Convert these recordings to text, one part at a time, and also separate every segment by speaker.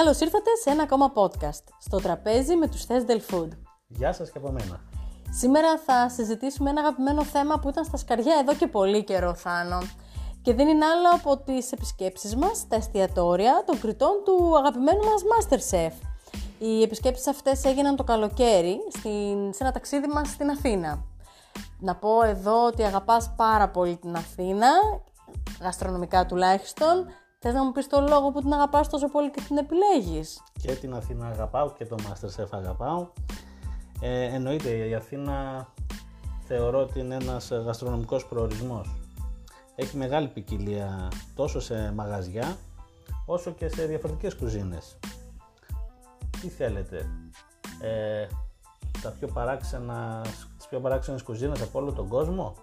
Speaker 1: Καλώς ήρθατε σε ένα ακόμα podcast, στο τραπέζι με τους Θες Del Food.
Speaker 2: Γεια σας και από μένα.
Speaker 1: Σήμερα θα συζητήσουμε ένα αγαπημένο θέμα που ήταν στα σκαριά εδώ και πολύ καιρό, Θάνο. Και δεν είναι άλλο από τις επισκέψεις μας στα εστιατόρια των κριτών του αγαπημένου μας Masterchef. Οι επισκέψεις αυτές έγιναν το καλοκαίρι στην, σε ένα ταξίδι μας στην Αθήνα. Να πω εδώ ότι αγαπάς πάρα πολύ την Αθήνα, γαστρονομικά τουλάχιστον, Θες να μου πεις το λόγο που την αγαπάς τόσο πολύ και την επιλέγεις;
Speaker 2: Και την Αθήνα αγαπάω και το Masterchef αγαπάω. Ε, εννοείται η Αθήνα θεωρώ ότι είναι ένας γαστρονομικός προορισμός. Έχει μεγάλη ποικιλία τόσο σε μαγαζιά όσο και σε διαφορετικές κουζίνες. Τι θέλετε, ε, τα πιο παράξενα, τις πιο παράξενες κουζίνες από όλο τον κόσμο;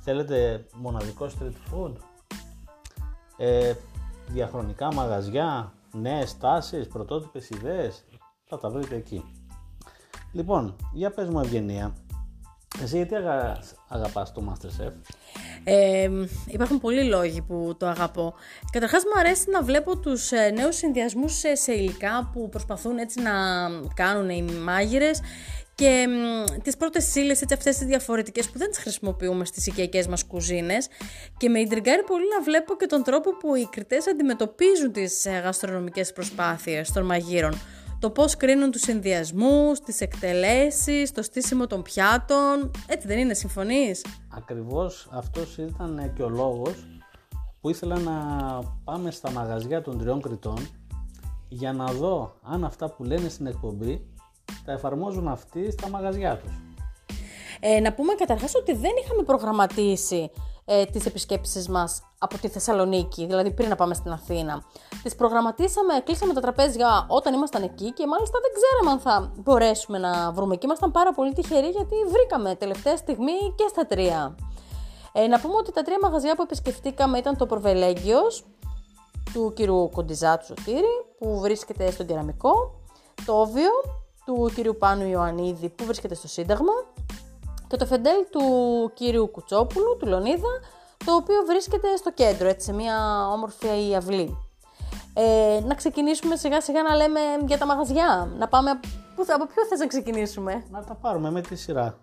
Speaker 2: Θέλετε μοναδικό street food; Ε, διαχρονικά μαγαζιά, νέες τάσεις, πρωτότυπες ιδέες, θα τα βρείτε εκεί. Λοιπόν, για πες μου Ευγενία, εσύ γιατί αγα... αγαπάς το Masterchef?
Speaker 1: Ε, υπάρχουν πολλοί λόγοι που το αγαπώ. Καταρχάς μου αρέσει να βλέπω τους ε, νέους συνδυασμούς σε υλικά που προσπαθούν έτσι να κάνουν οι μάγειρες και τις πρώτες ύλες έτσι αυτές τις διαφορετικές που δεν τις χρησιμοποιούμε στις οικιακές μας κουζίνες και με ιντριγκάρει πολύ να βλέπω και τον τρόπο που οι κριτές αντιμετωπίζουν τις ε, γαστρονομικές προσπάθειες των μαγείρων το πώς κρίνουν τους συνδυασμούς, τις εκτελέσεις, το στήσιμο των πιάτων. Έτσι δεν είναι, συμφωνείς;
Speaker 2: Ακριβώς αυτός ήταν και ο λόγος που ήθελα να πάμε στα μαγαζιά των τριών κριτών για να δω αν αυτά που λένε στην εκπομπή τα εφαρμόζουν αυτοί στα μαγαζιά τους.
Speaker 1: Ε, να πούμε καταρχάς ότι δεν είχαμε προγραμματίσει ε, τις επισκέψεις μας από τη Θεσσαλονίκη, δηλαδή πριν να πάμε στην Αθήνα. Τις προγραμματίσαμε, κλείσαμε τα τραπέζια όταν ήμασταν εκεί και μάλιστα δεν ξέραμε αν θα μπορέσουμε να βρούμε και ήμασταν πάρα πολύ τυχεροί γιατί βρήκαμε τελευταία στιγμή και στα τρία. Ε, να πούμε ότι τα τρία μαγαζιά που επισκεφτήκαμε ήταν το Προβελέγγιος του κύριου Κοντιζάτου Σωτήρη που βρίσκεται στον Κεραμικό, το Όβιο του κύριου Πάνου Ιωαννίδη που βρίσκεται στο Σύνταγμα και το φεντέλ του κύριου Κουτσόπουλου, του Λονίδα, το οποίο βρίσκεται στο κέντρο, έτσι, σε μια όμορφη αυλή. Ε, να ξεκινήσουμε σιγά σιγά να λέμε για τα μαγαζιά. Να πάμε από, από ποιο θες να ξεκινήσουμε;
Speaker 2: Να τα πάρουμε με τη σειρά.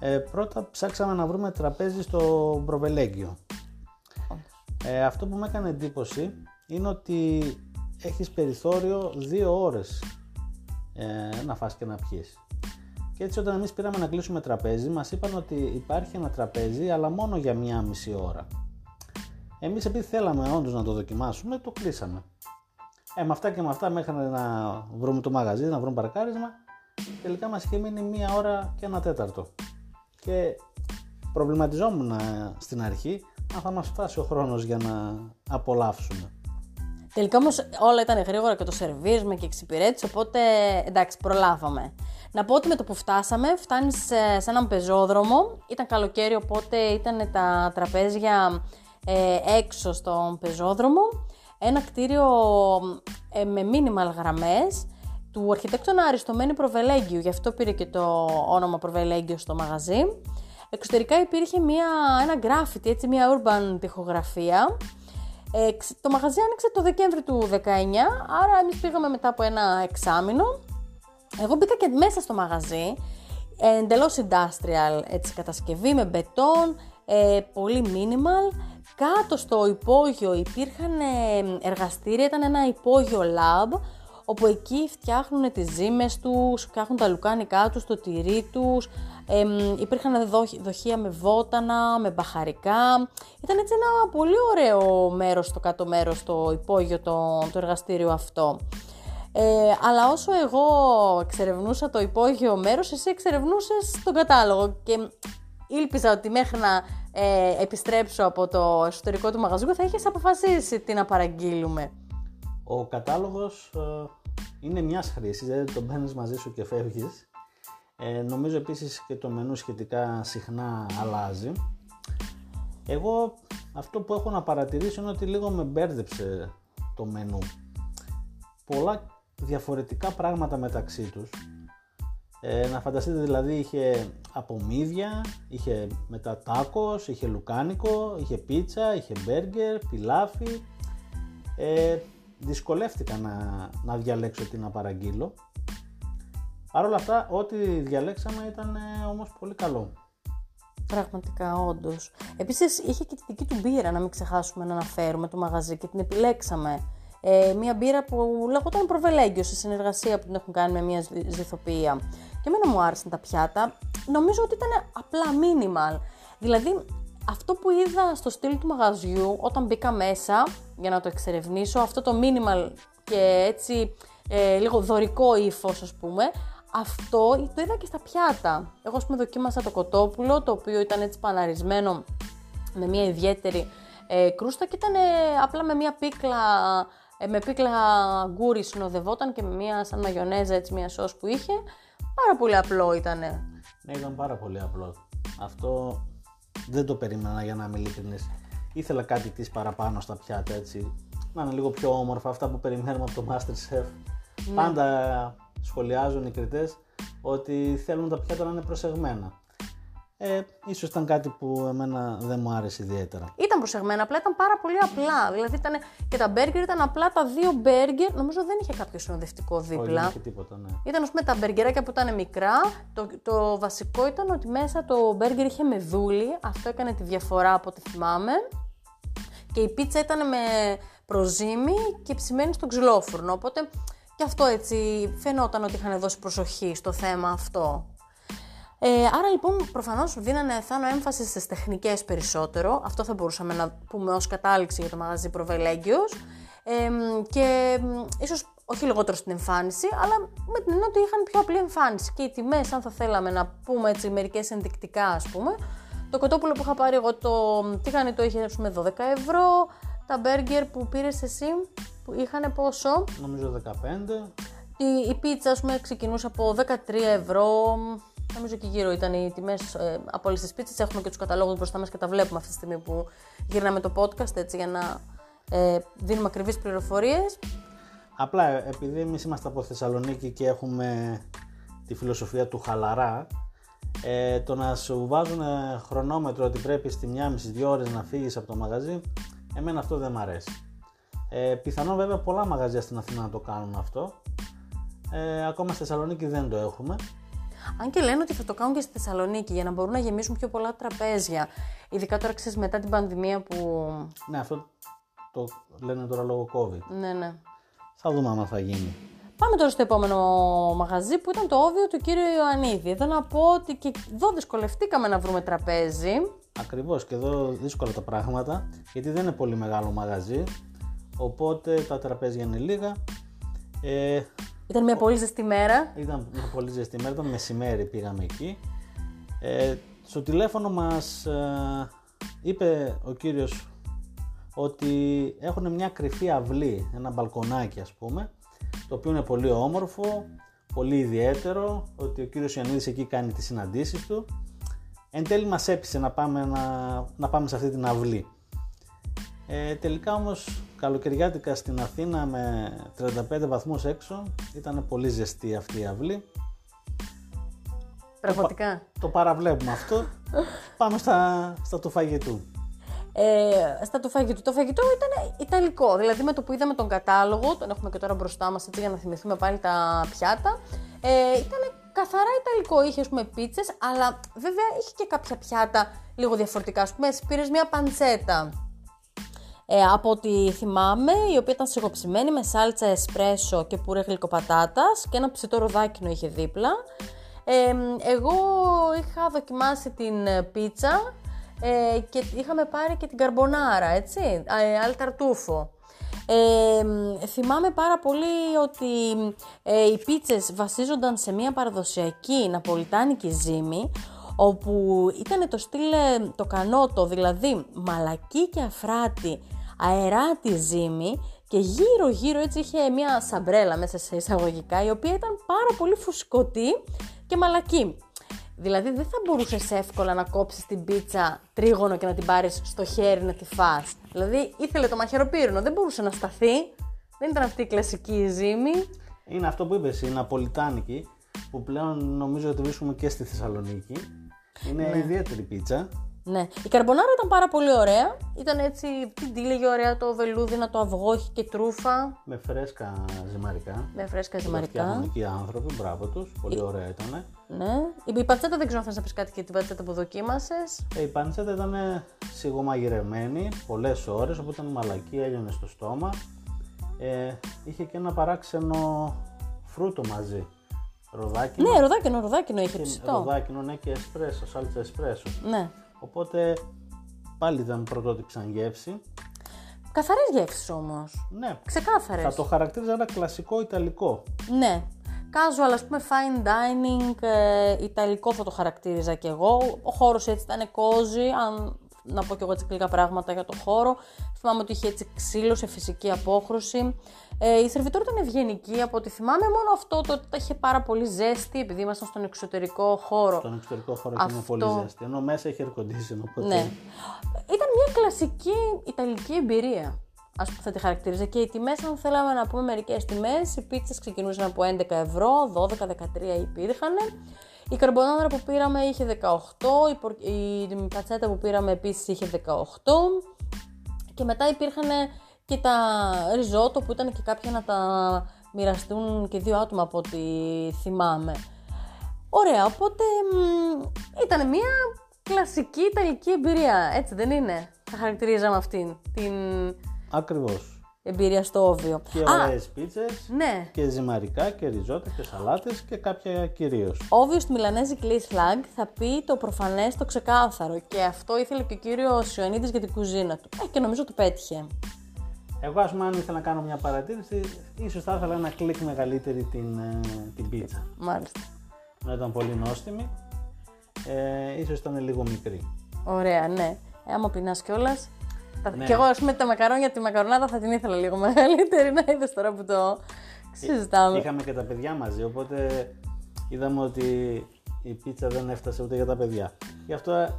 Speaker 2: Ε, πρώτα ψάξαμε να βρούμε τραπέζι στο Προβελέγγιο. Ε, αυτό που με έκανε εντύπωση είναι ότι έχεις περιθώριο δύο ώρες ε, να φας και να πιείς. Και έτσι όταν εμείς πήραμε να κλείσουμε τραπέζι μας είπαν ότι υπάρχει ένα τραπέζι αλλά μόνο για μία μισή ώρα. Εμείς επειδή θέλαμε όντως να το δοκιμάσουμε το κλείσαμε. Ε, με αυτά και με αυτά μέχρι να βρούμε το μαγαζί, να βρούμε παρκάρισμα τελικά μας είχε μείνει μία ώρα και ένα τέταρτο. Και προβληματιζόμουν ε, στην αρχή αν θα μας φτάσει ο χρόνος για να απολαύσουμε.
Speaker 1: Τελικά όμως όλα ήταν γρήγορα και το σερβίρουμε και εξυπηρέτησε, οπότε εντάξει, προλάβαμε. Να πω ότι με το που φτάσαμε, φτάνεις σε, σε έναν πεζόδρομο. Ήταν καλοκαίρι, οπότε ήταν τα τραπέζια ε, έξω στον πεζόδρομο. Ένα κτίριο ε, με minimal γραμμές του αρχιτέκτονα Αριστομένη Προβελέγγιου, γι' αυτό πήρε και το όνομα Προβελέγγιο στο μαγαζί. Εξωτερικά υπήρχε μια, ένα γκράφιτι, έτσι, μια urban τυχογραφία ε, το μαγαζί άνοιξε το Δεκέμβρη του 19, άρα εμείς πήγαμε μετά από ένα εξάμηνο. Εγώ μπήκα και μέσα στο μαγαζί, εντελώς industrial έτσι, κατασκευή με μπετόν, ε, πολύ minimal. Κάτω στο υπόγειο υπήρχαν ε, εργαστήρια, ήταν ένα υπόγειο lab, όπου εκεί φτιάχνουν τις ζύμες τους, φτιάχνουν τα λουκάνικά τους, το τυρί τους, ε, υπήρχαν δοχεία με βότανα, με μπαχαρικά. Ήταν έτσι ένα πολύ ωραίο μέρος στο κάτω μέρος, το υπόγειο, το, το εργαστήριο αυτό. Ε, αλλά όσο εγώ εξερευνούσα το υπόγειο μέρος, εσύ εξερευνούσες τον κατάλογο και ήλπιζα ότι μέχρι να ε, επιστρέψω από το εσωτερικό του μαγαζιού θα είχες αποφασίσει τι να παραγγείλουμε.
Speaker 2: Ο κατάλογος ε, είναι μιας χρήσης, δηλαδή τον παίρνει μαζί σου και φεύγεις ε, νομίζω επίσης και το μενού σχετικά συχνά αλλάζει. Εγώ αυτό που έχω να παρατηρήσω είναι ότι λίγο με μπέρδεψε το μενού. Πολλά διαφορετικά πράγματα μεταξύ τους. Ε, να φανταστείτε δηλαδή είχε απομίδια, είχε μετά τάκος, είχε λουκάνικο, είχε πίτσα, είχε μπέργκερ, πιλάφι. Ε, δυσκολεύτηκα να, να διαλέξω τι να παραγγείλω. Παρ' όλα αυτά, ό,τι διαλέξαμε ήταν ε, όμως πολύ καλό.
Speaker 1: Πραγματικά, όντως. Επίσης, είχε και τη δική του μπύρα, να μην ξεχάσουμε να αναφέρουμε το μαγαζί και την επιλέξαμε. Ε, μια μπύρα που λεγόταν Προβελέγγιο σε συνεργασία που την έχουν κάνει με μια ζυθοποιία. Και εμένα μου άρεσαν τα πιάτα. Νομίζω ότι ήταν απλά minimal. Δηλαδή, αυτό που είδα στο στυλ του μαγαζιού όταν μπήκα μέσα για να το εξερευνήσω, αυτό το minimal και έτσι ε, λίγο δωρικό ύφος, ας πούμε, αυτό το είδα και στα πιάτα. Εγώ, ας πούμε, δοκίμασα το κοτόπουλο, το οποίο ήταν έτσι παναρισμένο με μια ιδιαίτερη ε, κρούστα και ήταν ε, απλά με μια πίκλα, ε, με πίκλα αγγούρι συνοδευόταν και με μια σαν μαγιονέζα, έτσι μια σως που είχε. Πάρα πολύ απλό ήταν.
Speaker 2: Ναι, ήταν πάρα πολύ απλό. Αυτό δεν το περίμενα για να είμαι ειλικρινής. Ήθελα κάτι της παραπάνω στα πιάτα, έτσι. Να είναι λίγο πιο όμορφα, αυτά που περιμένουμε από το Masterchef. Ναι. Πάντα σχολιάζουν οι κριτές ότι θέλουν τα πιάτα να είναι προσεγμένα. Ε, ίσως ήταν κάτι που εμένα δεν μου άρεσε ιδιαίτερα.
Speaker 1: Ήταν προσεγμένα, απλά ήταν πάρα πολύ απλά. Δηλαδή ήταν και τα μπέργκερ ήταν απλά τα δύο μπέργκερ. Νομίζω δεν είχε κάποιο συνοδευτικό δίπλα.
Speaker 2: Όχι, δεν είχε τίποτα, ναι.
Speaker 1: Ήταν ας πούμε τα μπεργκεράκια που ήταν μικρά. Το, το βασικό ήταν ότι μέσα το μπέργκερ είχε μεδούλη. Αυτό έκανε τη διαφορά από ό,τι θυμάμαι. Και η πίτσα ήταν με προζύμι και ψημένη στο ξυλόφουρνο. Οπότε και αυτό έτσι φαινόταν ότι είχαν δώσει προσοχή στο θέμα αυτό. Ε, άρα λοιπόν προφανώς δίνανε θάνο έμφαση στις τεχνικές περισσότερο. Αυτό θα μπορούσαμε να πούμε ως κατάληξη για το μαγαζί Προβελέγγιος. Ε, και ίσως όχι λιγότερο στην εμφάνιση, αλλά με την έννοια ότι είχαν πιο απλή εμφάνιση. Και οι τιμές, αν θα θέλαμε να πούμε έτσι μερικές ενδεικτικά ας πούμε, το κοτόπουλο που είχα πάρει εγώ το τηγανιτό είχε πούμε 12 ευρώ, τα μπέργκερ που πήρες εσύ που είχαν πόσο;
Speaker 2: Νομίζω 15.
Speaker 1: Η, η πίτσα, ας πούμε, ξεκινούσε από 13 ευρώ. Νομίζω και γύρω ήταν οι τιμές ε, από όλες τις πίτσες. Έχουμε και τους καταλόγους μπροστά μας και τα βλέπουμε αυτή τη στιγμή που γυρνάμε το podcast έτσι για να ε, δίνουμε ακριβείς πληροφορίες.
Speaker 2: Απλά επειδή εμείς είμαστε από Θεσσαλονίκη και έχουμε τη φιλοσοφία του χαλαρά, ε, το να σου βάζουν χρονόμετρο ότι πρέπει στη μία μισή δύο ώρες να φύγεις από το μαγαζί, εμένα αυτό δεν μ' αρέσει. Ε, πιθανόν βέβαια πολλά μαγαζιά στην Αθήνα να το κάνουν αυτό. Ε, ακόμα στη Θεσσαλονίκη δεν το έχουμε.
Speaker 1: Αν και λένε ότι θα το κάνουν και στη Θεσσαλονίκη για να μπορούν να γεμίσουν πιο πολλά τραπέζια. Ειδικά τώρα ξέρεις μετά την πανδημία που.
Speaker 2: Ναι, αυτό το λένε τώρα λόγω COVID.
Speaker 1: Ναι, ναι.
Speaker 2: Θα δούμε αν θα γίνει.
Speaker 1: Πάμε τώρα στο επόμενο μαγαζί που ήταν το όβιο του κύριου Ιωαννίδη. Εδώ να πω ότι και εδώ δυσκολευτήκαμε να βρούμε τραπέζι.
Speaker 2: Ακριβώς και εδώ δύσκολα τα πράγματα γιατί δεν είναι πολύ μεγάλο μαγαζί. Οπότε τα τραπέζια είναι λίγα.
Speaker 1: Ε, ήταν μια πολύ ζεστή μέρα.
Speaker 2: Ήταν μια πολύ ζεστή μέρα, ήταν μεσημέρι πήγαμε εκεί. Ε, στο τηλέφωνο μας ε, είπε ο κύριος ότι έχουν μια κρυφή αυλή, ένα μπαλκονάκι ας πούμε, το οποίο είναι πολύ όμορφο, πολύ ιδιαίτερο, ότι ο κύριος Ιαννίδης εκεί κάνει τις συναντήσεις του. Εν τέλει μας έπεισε να πάμε, να, να πάμε σε αυτή την αυλή. Ε, τελικά όμως καλοκαιριάτικα στην Αθήνα με 35 βαθμούς έξω ήταν πολύ ζεστή αυτή η αυλή.
Speaker 1: Πραγματικά.
Speaker 2: Το, το παραβλέπουμε αυτό. Πάμε στα, στα του φαγητού.
Speaker 1: Ε, στα του φαγητού. Το φαγητό ήταν ιταλικό. Δηλαδή με το που είδαμε τον κατάλογο, τον έχουμε και τώρα μπροστά μας έτσι για να θυμηθούμε πάλι τα πιάτα, ε, ήταν καθαρά ιταλικό. Είχε ας πούμε πίτσες, αλλά βέβαια είχε και κάποια πιάτα λίγο διαφορετικά. Ας πούμε, πήρες μια παντσέτα ε, από ό,τι θυμάμαι, η οποία ήταν σιγοψημένη με σάλτσα εσπρέσο και πουρέ γλυκοπατάτας και ένα ψητό ροδάκινο είχε δίπλα. Ε, εγώ είχα δοκιμάσει την ε, πίτσα ε, και είχαμε πάρει και την καρμπονάρα, έτσι, ε, αλταρτούφο. Ε, θυμάμαι πάρα πολύ ότι ε, οι πίτσες βασίζονταν σε μια παραδοσιακή ναπολιτάνικη ζύμη όπου ήταν το στυλ το κανότο, δηλαδή μαλακή και αφράτη αεράτη ζύμη και γύρω γύρω έτσι είχε μια σαμπρέλα μέσα σε εισαγωγικά η οποία ήταν πάρα πολύ φουσκωτή και μαλακή. Δηλαδή δεν θα μπορούσες εύκολα να κόψεις την πίτσα τρίγωνο και να την πάρεις στο χέρι να τη φας. Δηλαδή ήθελε το μαχαιροπύρινο, δεν μπορούσε να σταθεί. Δεν ήταν αυτή η κλασική ζύμη.
Speaker 2: Είναι αυτό που είπες, η Ναπολιτάνικη, που πλέον νομίζω ότι βρίσκουμε και στη Θεσσαλονίκη. Είναι ναι. ιδιαίτερη πίτσα.
Speaker 1: Ναι. Η καρμπονάρα ήταν πάρα πολύ ωραία. Ήταν έτσι, τι τι λέγε ωραία το βελούδινα, το αυγό, είχε και τρούφα.
Speaker 2: Με φρέσκα ζυμαρικά.
Speaker 1: Με φρέσκα
Speaker 2: Τα
Speaker 1: ζυμαρικά.
Speaker 2: φτιάχνουν εκεί οι άνθρωποι, μπράβο τους. Πολύ ωραία ήταν.
Speaker 1: Ναι. Η πατσέτα δεν ξέρω αν θες να πεις κάτι για την πατσέτα που δοκίμασες.
Speaker 2: Ε, η παντσέτα ήταν σιγομαγειρεμένη πολλές ώρες, οπότε ήταν μαλακή, έλειωνε στο στόμα. Ε, είχε και ένα παράξενο φρούτο μαζί. Ροδάκινο.
Speaker 1: Ναι, ροδάκινο, ροδάκινο είχε
Speaker 2: και-
Speaker 1: ψητό.
Speaker 2: ροδάκινο, ναι, και εσπρέσο, σάλτσα εσπρέσο.
Speaker 1: Ναι.
Speaker 2: Οπότε πάλι ήταν πρωτότυπη σαν γεύση.
Speaker 1: Καθαρές γεύσεις όμως.
Speaker 2: Ναι,
Speaker 1: Ξεκάθαρες.
Speaker 2: θα το χαρακτήριζα ένα κλασικό ιταλικό.
Speaker 1: Ναι. Casual, ας πούμε, fine dining, ε, ιταλικό θα το χαρακτήριζα κι εγώ. Ο χώρος έτσι ήταν cozy, αν να πω κι εγώ έτσι λίγα πράγματα για το χώρο. Θυμάμαι ότι είχε έτσι ξύλο σε φυσική απόχρωση. Ε, η σερβιτόρα ήταν ευγενική από ό,τι θυμάμαι, μόνο αυτό το ότι τα είχε πάρα πολύ ζέστη, επειδή ήμασταν στον εξωτερικό χώρο.
Speaker 2: Στον εξωτερικό χώρο και είναι
Speaker 1: Αυτό.
Speaker 2: πολύ ζέστη. Ενώ μέσα είχε air condition, οπότε.
Speaker 1: Ναι. Ήταν μια κλασική ιταλική εμπειρία. Α πούμε, θα τη χαρακτήριζα. Και οι τιμές, αν θέλαμε να πούμε μερικές τιμές, οι πίτσες ξεκινούσαν από 11 ευρώ, 12-13 υπήρχαν. Η καρμπονάδα που πήραμε είχε 18, η, πορ- η πατσέτα που πήραμε επίσης είχε 18. Και μετά υπήρχαν και τα ριζότο που ήταν και κάποια να τα μοιραστούν και δύο άτομα από ό,τι θυμάμαι. Ωραία, οπότε μ, ήταν μια κλασική ιταλική εμπειρία, έτσι δεν είναι; Θα χαρακτηρίζαμε αυτήν την
Speaker 2: Ακριβώς.
Speaker 1: Εμπειρία στο όβιο.
Speaker 2: Και
Speaker 1: Α,
Speaker 2: ωραίες πίτσες.
Speaker 1: ναι.
Speaker 2: Και ζυμαρικά και ριζότα και σαλάτες και κάποια κυρίως.
Speaker 1: Όβιος στη Μιλανέζη Clay Flag θα πει το προφανές, το ξεκάθαρο. Και αυτό ήθελε και ο κύριος Ιωαννίδης για την κουζίνα του. Ε, και νομίζω το πέτυχε.
Speaker 2: Εγώ, ας πούμε, αν ήθελα να κάνω μια παρατήρηση, ίσως θα ήθελα ένα κλικ μεγαλύτερη την, ε, την πίτσα.
Speaker 1: Μάλιστα.
Speaker 2: Ενώ ήταν πολύ νόστιμη, ε, ίσως ήταν λίγο μικρή.
Speaker 1: Ωραία, ναι. Ε, άμα πεινάς κιόλας.
Speaker 2: Ναι.
Speaker 1: Και εγώ, ας πούμε, τα μακαρόνια, τη μακαρονάδα θα την ήθελα λίγο μεγαλύτερη. Να είδες τώρα που το συζητάμε.
Speaker 2: Είχαμε και τα παιδιά μαζί, οπότε είδαμε ότι η πίτσα δεν έφτασε ούτε για τα παιδιά. Γι' αυτό, ε,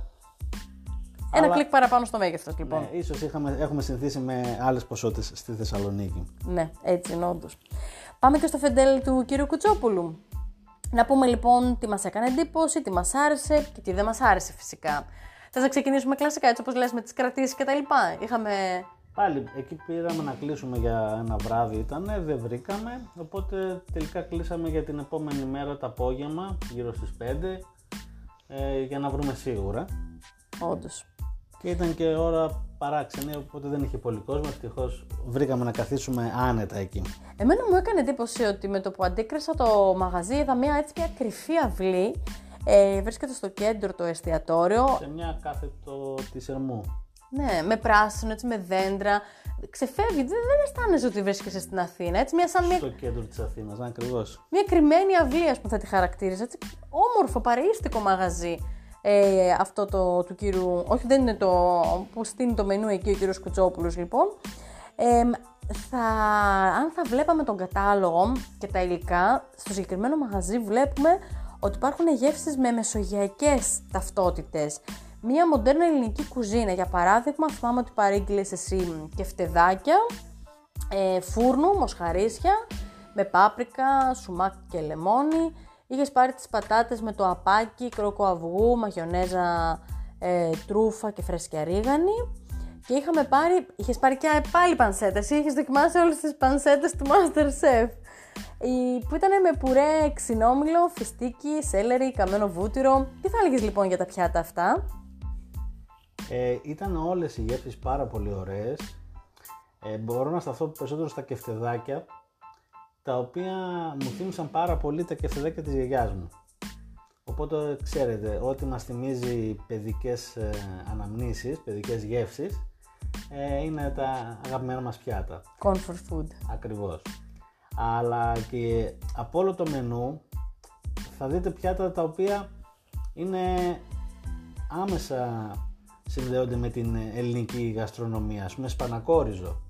Speaker 1: Ένα
Speaker 2: αλλά-
Speaker 1: κλικ παραπάνω στο μέγεθος, λοιπόν.
Speaker 2: ναι, ίσως είχαμε, έχουμε συνηθίσει με άλλες ποσότητες στη Θεσσαλονίκη.
Speaker 1: Ναι, έτσι είναι όντως. Πάμε και στο φεντέλ του κύριου Κουτσόπουλου. Να πούμε λοιπόν τι μας έκανε εντύπωση, τι μας άρεσε και τι δεν μας άρεσε φυσικά. Θες να ξεκινήσουμε κλασικά έτσι όπως λες με τις κρατήσεις και τα λοιπά. Είχαμε...
Speaker 2: Πάλι εκεί πήραμε να κλείσουμε για ένα βράδυ ήταν, δεν βρήκαμε, οπότε τελικά κλείσαμε για την επόμενη μέρα το απόγευμα, γύρω στις 5, ε, για να βρούμε σίγουρα.
Speaker 1: Όντως.
Speaker 2: Και ήταν και ώρα παράξενη, οπότε δεν είχε πολύ κόσμο. Ευτυχώς βρήκαμε να καθίσουμε άνετα εκεί.
Speaker 1: Εμένα μου έκανε εντύπωση ότι με το που αντίκρισα το μαγαζί είδα μια έτσι μια κρυφή αυλή. Ε, βρίσκεται στο κέντρο το εστιατόριο.
Speaker 2: Σε μια κάθετο της Ερμού.
Speaker 1: Ναι, με πράσινο, έτσι με δέντρα. Ξεφεύγει, δεν, δεν αισθάνεσαι ότι βρίσκεσαι στην Αθήνα. Έτσι, μια σαν μια
Speaker 2: Στο κέντρο της Αθήνας, ναι, ακριβώς.
Speaker 1: μια κρυμμένη αυλή, ας πούμε, θα τη χαρακτήριζα. Έτσι, όμορφο, παρεΐστικο μαγαζί. Ε, αυτό το του κύριου. Όχι, δεν είναι το που στείνει το μενού εκεί ο κύριος Κουτσόπουλος λοιπόν. Ε, θα, αν θα βλέπαμε τον κατάλογο και τα υλικά, στο συγκεκριμένο μαγαζί βλέπουμε ότι υπάρχουν γεύσεις με μεσογειακές ταυτότητες. Μία μοντέρνα ελληνική κουζίνα, για παράδειγμα, θυμάμαι ότι παρήγγειλες εσύ και φτεδάκια, ε, φούρνου, μοσχαρίσια, με πάπρικα, σουμάκι και λεμόνι. Είχες πάρει τις πατάτες με το απάκι, κρόκο αυγού, μαγιονέζα, ε, τρούφα και φρέσκια ρίγανη. Και είχαμε πάρει, είχες πάρει και πάλι πανσέτες, είχες δοκιμάσει όλες τις πανσέτες του Masterchef. Η- Που ήταν με πουρέ ξινόμηλο, φιστίκι, σέλερι, καμένο βούτυρο. Τι θα έλεγες λοιπόν για τα πιάτα αυτά;
Speaker 2: Ε, ήταν όλες οι γεύσεις πάρα πολύ ωραίες. Ε, μπορώ να σταθώ περισσότερο στα κεφτεδάκια, τα οποία μου θύμισαν πάρα πολύ τα κεφτεδάκια της γιαγιάς μου. Οπότε ξέρετε, ό,τι μας θυμίζει παιδικές ε, αναμνήσεις, παιδικές γεύσεις, ε, είναι τα αγαπημένα μας πιάτα.
Speaker 1: Comfort food.
Speaker 2: Ακριβώς. Αλλά και από όλο το μενού θα δείτε πιάτα τα οποία είναι άμεσα συνδέονται με την ελληνική γαστρονομία. Ας πούμε σπανακόριζο,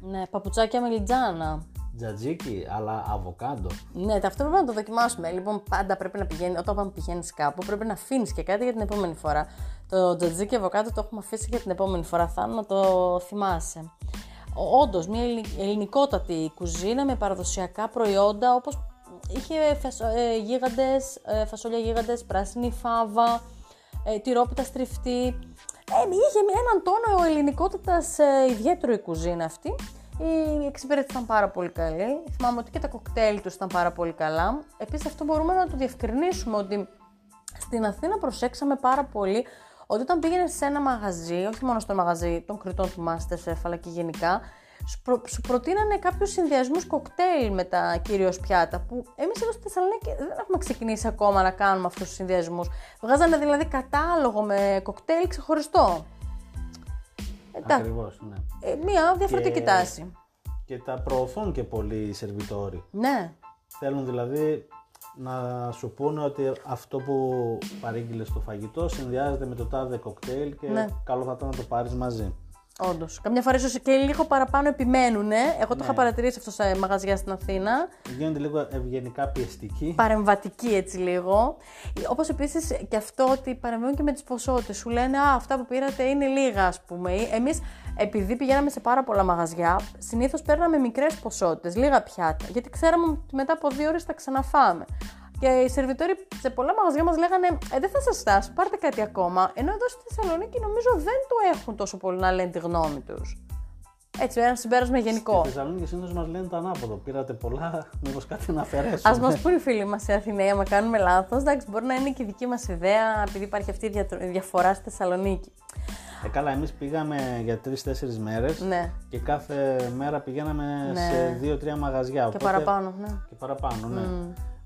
Speaker 1: Ναι, παπουτσάκια με λιτζάνα.
Speaker 2: τζατζίκι, αλλά αβοκάντο.
Speaker 1: Ναι, αυτό πρέπει να το δοκιμάσουμε. Λοιπόν, πάντα πρέπει να πηγαίνει, όταν πηγαίνεις κάπου, πρέπει να αφήνεις και κάτι για την επόμενη φορά. Το τζατζίκι αβοκάτο το έχουμε αφήσει για την επόμενη φορά. Θα να το θυμάσαι. Όντως, μια ελλη- ελληνικότατη κουζίνα με παραδοσιακά προϊόντα όπως είχε φασο, ε, γίγαντες, ε, φασόλια γίγαντες, πράσινη φάβα, ε, τυρόπιτα στριφτή. Ε, είχε έναν τόνο ελληνικότητας ε, ιδιαίτερο η κουζίνα αυτή. Η εξυπηρέτηση ήταν πάρα πολύ καλή. Θυμάμαι ότι και τα κοκτέιλ τους ήταν πάρα πολύ καλά. Επίσης, αυτό μπορούμε να το διευκρινίσουμε ότι στην Αθήνα προσέξαμε πάρα πολύ ότι όταν πήγαινε σε ένα μαγαζί, όχι μόνο στο μαγαζί των κριτών του Masterchef, αλλά και γενικά, σου, προ, σου προτείνανε κάποιους συνδυασμούς κοκτέιλ με τα κυρίως πιάτα. Που εμείς εδώ στη Θεσσαλονίκη δεν έχουμε ξεκινήσει ακόμα να κάνουμε αυτούς τους συνδυασμούς. Βγάζανε δηλαδή κατάλογο με κοκτέιλ ξεχωριστό.
Speaker 2: Ακριβώς, ναι.
Speaker 1: Ε, μία διαφορετική
Speaker 2: Και-
Speaker 1: τάση.
Speaker 2: Και τα προωθούν και πολλοί οι σερβιτόροι.
Speaker 1: Ναι,
Speaker 2: Θέλουν δηλαδή να σου πούνε ότι αυτό που παρήγγειλες στο φαγητό συνδυάζεται με το τάδε κοκτέιλ και
Speaker 1: Ναι.
Speaker 2: καλό θα ήταν να το πάρεις μαζί.
Speaker 1: όντως. Καμιά φορά ίσως και λίγο παραπάνω επιμένουν. Εγώ το
Speaker 2: Ναι.
Speaker 1: είχα παρατηρήσει αυτό σε μαγαζιά στην Αθήνα.
Speaker 2: Γίνονται λίγο ευγενικά πιεστικοί.
Speaker 1: παρεμβατική έτσι λίγο. Όπως επίσης και αυτό ότι παρεμβαίνουν και με τις ποσότητες. Σου λένε Α, αυτά που πήρατε είναι λίγα, ας πούμε. Εμείς, επειδή πηγαίναμε σε πάρα πολλά μαγαζιά, συνήθως παίρναμε μικρές ποσότητες, λίγα πιάτα. Γιατί ξέραμε ότι μετά από δύο ώρες θα ξαναφάμε. Και οι σερβιτόροι σε πολλά μαγαζιά μας λέγανε ε, Δεν θα σας στάσω, πάρτε κάτι ακόμα. Ενώ εδώ στη Θεσσαλονίκη νομίζω δεν το έχουν τόσο πολύ να λένε τη γνώμη τους. Έτσι, ένα συμπέρασμα γενικό.
Speaker 2: Στη Θεσσαλονίκη συνήθως μας λένε το ανάποδο. Πήρατε πολλά, μήπως κάτι να αφαιρέσουμε.
Speaker 1: Α μας πούνε οι φίλοι μας οι Αθηναίοι, άμα κάνουμε λάθος. Εντάξει, μπορεί να είναι και η δική μας ιδέα, επειδή υπάρχει αυτή η δια- διαφορά στη Θεσσαλονίκη.
Speaker 2: Ε, καλά, εμείς πήγαμε για τρει-τέσσερι μέρες
Speaker 1: Ναι,
Speaker 2: και κάθε μέρα πηγαίναμε
Speaker 1: Ναι.
Speaker 2: σε δύο-τρία μαγαζιά.
Speaker 1: και
Speaker 2: οπότε-
Speaker 1: παραπάνω, ναι.
Speaker 2: Και παραπάνω, ναι.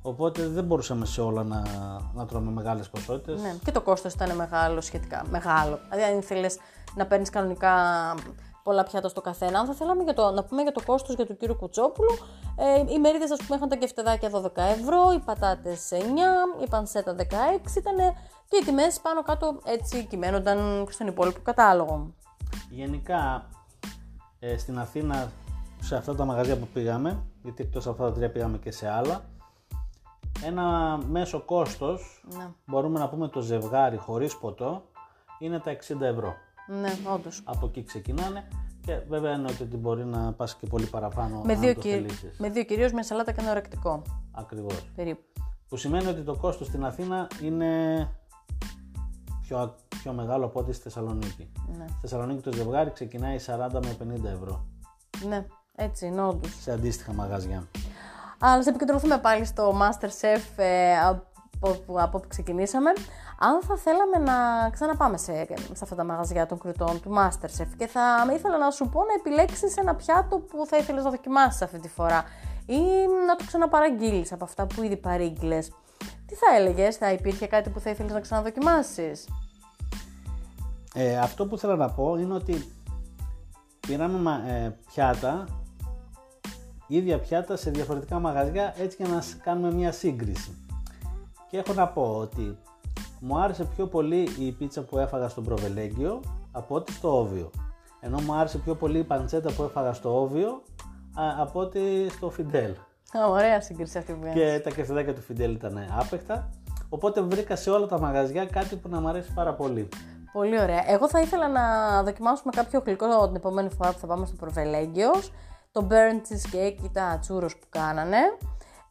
Speaker 2: Οπότε δεν μπορούσαμε σε όλα να, να τρώμε μεγάλες ποσότητες.
Speaker 1: ναι. Και το κόστος ήταν μεγάλο σχετικά. Μεγάλο. Δηλαδή, αν ήθελες να παίρνεις κανονικά πολλά πιάτα στο καθένα. Αν θα θέλαμε για το, να πούμε για το κόστος για τον κύριο Κουτσόπουλου, ε, οι μερίδες ας πούμε είχαν τα κεφτεδάκια 12 ευρώ, οι πατάτες 9, η πανσέτα 16 ήταν και οι τιμές πάνω κάτω έτσι κυμαίνονταν στον υπόλοιπο κατάλογο.
Speaker 2: Γενικά ε, στην Αθήνα, σε αυτά τα μαγαζιά που πήγαμε, γιατί εκτός από αυτά τα τρία πήγαμε και σε άλλα, ένα μέσο κόστος,
Speaker 1: Ναι,
Speaker 2: μπορούμε να πούμε το ζευγάρι χωρίς ποτό, είναι τα 60 ευρώ.
Speaker 1: ναι, όντως.
Speaker 2: Από εκεί ξεκινάνε και βέβαια εννοείται ότι μπορεί να πας και πολύ παραπάνω
Speaker 1: Με
Speaker 2: αν
Speaker 1: δύο,
Speaker 2: το
Speaker 1: κυ...
Speaker 2: θελήσεις.
Speaker 1: με δύο κυρίως με σαλάτα και ένα ορεκτικό.
Speaker 2: Ακριβώς.
Speaker 1: Περίπου.
Speaker 2: Που σημαίνει ότι το κόστος στην Αθήνα είναι πιο, πιο μεγάλο από ό,τι στη Θεσσαλονίκη.
Speaker 1: Ναι.
Speaker 2: Στη Θεσσαλονίκη το ζευγάρι ξεκινάει 40 με 50 ευρώ
Speaker 1: ναι, έτσι είναι όντως.
Speaker 2: σε αντίστοιχα μαγαζιά.
Speaker 1: Αλλά σε επικεντρωθούμε πάλι στο Masterchef ε, από, που- από όπου ξεκινήσαμε. Αν θα θέλαμε να ξαναπάμε σε, σε αυτά τα μαγαζιά των κριτών του Masterchef και θα ήθελα να σου πω να επιλέξεις ένα πιάτο που θα ήθελες να δοκιμάσεις αυτή τη φορά ή να το ξαναπαραγγείλεις από αυτά που ήδη παρήγγειλες. Τι θα έλεγες, θα υπήρχε κάτι που θα ήθελες να ξαναδοκιμάσεις;
Speaker 2: Ε, αυτό που θέλω να πω είναι ότι πήραμε μα- ε, πιάτα, ίδια πιάτα σε διαφορετικά μαγαζιά έτσι για να σ- κάνουμε μια σύγκριση. Και έχω να πω ότι μου άρεσε πιο πολύ η πίτσα που έφαγα στον Προβελέγγιο από ότι στο Όβιο. Ενώ μου άρεσε πιο πολύ η παντσέτα που έφαγα στο Όβιο α, από ότι στο Φιντέλ.
Speaker 1: Α, ωραία σύγκριση αυτή που
Speaker 2: Και τα κεφτεδάκια του Φιντέλ ήταν άπεχτα. Οπότε βρήκα σε όλα τα μαγαζιά κάτι που να μου αρέσει πάρα πολύ.
Speaker 1: Πολύ ωραία. Εγώ θα ήθελα να δοκιμάσουμε κάποιο γλυκό την επόμενη φορά που θα πάμε στο Προβελέγγιος. Το burnt cheesecake ή τα churros που κάνανε.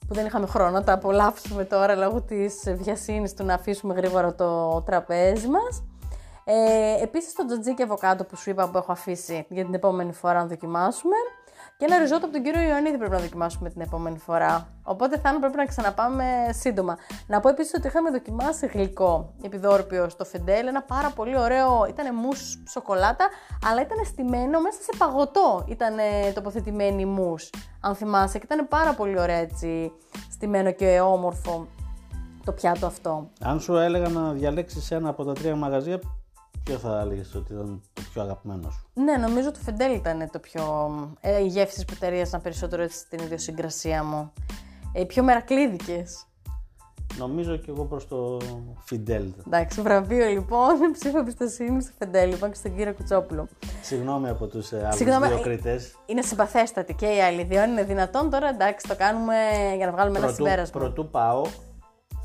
Speaker 1: Που δεν είχαμε χρόνο να τα απολαύσουμε τώρα λόγω της βιασύνης του να αφήσουμε γρήγορα το τραπέζι μας. Ε, επίσης το τζατζίκι αβοκάντο που σου είπα που έχω αφήσει για την επόμενη φορά να δοκιμάσουμε. Και ένα ριζότο από τον κύριο Ιωαννίδη πρέπει να δοκιμάσουμε την επόμενη φορά. Οπότε θα πρέπει να ξαναπάμε σύντομα. Να πω επίσης ότι είχαμε δοκιμάσει γλυκό επιδόρπιο στο Φεντέλ. Ένα πάρα πολύ ωραίο. ήταν μους σοκολάτα, αλλά ήταν στημένο μέσα σε παγωτό. Ήταν τοποθετημένη η μους, αν θυμάσαι. Και ήταν πάρα πολύ ωραία έτσι στημένο και όμορφο το πιάτο αυτό.
Speaker 2: Αν σου έλεγα να διαλέξεις ένα από τα τρία μαγαζιά, ποιο θα έλεγες ότι ήταν το πιο αγαπημένο σου;
Speaker 1: Ναι, νομίζω το Φεντέλ ήταν το πιο. Ε, οι γεύσεις που ταιριάζαν περισσότερο έτσι, στην ιδιοσυγκρασία μου. Ε, οι πιο μερακλείδικες.
Speaker 2: Νομίζω και εγώ προς το Φιντέλ.
Speaker 1: Εντάξει, βραβείο λοιπόν, ψήφο εμπιστοσύνη στο Φεντέλ λοιπόν και στον κύριο Κουτσόπουλο.
Speaker 2: Συγγνώμη από τους ε, άλλους
Speaker 1: Συγγνώμη,
Speaker 2: δύο
Speaker 1: ε,
Speaker 2: κριτές.
Speaker 1: Είναι συμπαθέστατοι και οι άλλοι δύο. αν Είναι δυνατόν τώρα, εντάξει, το κάνουμε για να βγάλουμε ένα
Speaker 2: Πρωτού,
Speaker 1: συμπέρασμα.
Speaker 2: πρωτού πάω,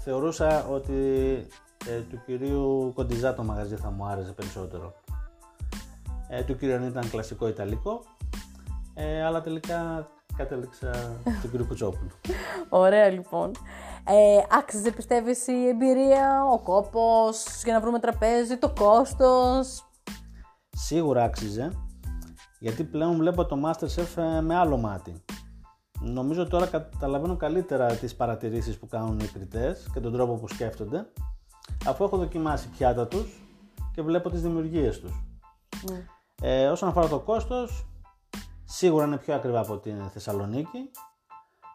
Speaker 2: θεωρούσα ότι ε, του κυρίου Κοντιζά το μαγαζί θα μου άρεσε περισσότερο. Ε, του κυρίου ήταν κλασικό ιταλικό, ε, αλλά τελικά κατέληξα στον κύριο Κουτσόπουλο.
Speaker 1: Ωραία λοιπόν. Ε, άξιζε πιστεύεις η εμπειρία, ο κόπος για να βρούμε τραπέζι, το κόστος;
Speaker 2: Σίγουρα άξιζε, γιατί πλέον βλέπω το Masterchef ε, με άλλο μάτι. Νομίζω τώρα καταλαβαίνω καλύτερα τις παρατηρήσεις που κάνουν οι κριτές και τον τρόπο που σκέφτονται, αφού έχω δοκιμάσει πιάτα τους και βλέπω τις δημιουργίες τους. Ναι. Ε, όσον αφορά το κόστος, σίγουρα είναι πιο ακριβά από την Θεσσαλονίκη,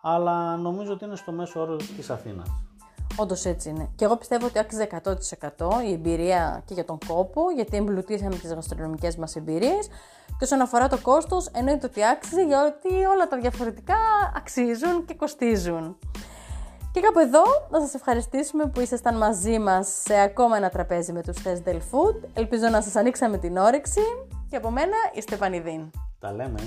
Speaker 2: αλλά νομίζω ότι είναι στο μέσο όρο της Αθήνας.
Speaker 1: Όντως έτσι είναι. Και εγώ πιστεύω ότι άξιζε 100% η εμπειρία και για τον κόπο, γιατί εμπλουτίσαμε τις γαστρονομικές μας εμπειρίες. Και όσον αφορά το κόστος, εννοείται ότι άξιζε, γιατί όλα τα διαφορετικά αξίζουν και κοστίζουν. Και κάπου εδώ να σας ευχαριστήσουμε που ήσασταν μαζί μας σε ακόμα ένα τραπέζι με τους Test Del Food. Ελπίζω να σας ανοίξαμε την όρεξη και από μένα είστε Πανιδίν.
Speaker 2: Τα λέμε.